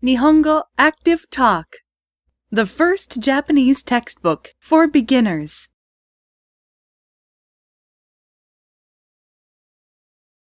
Nihongo Active Talk, the first Japanese textbook for beginners.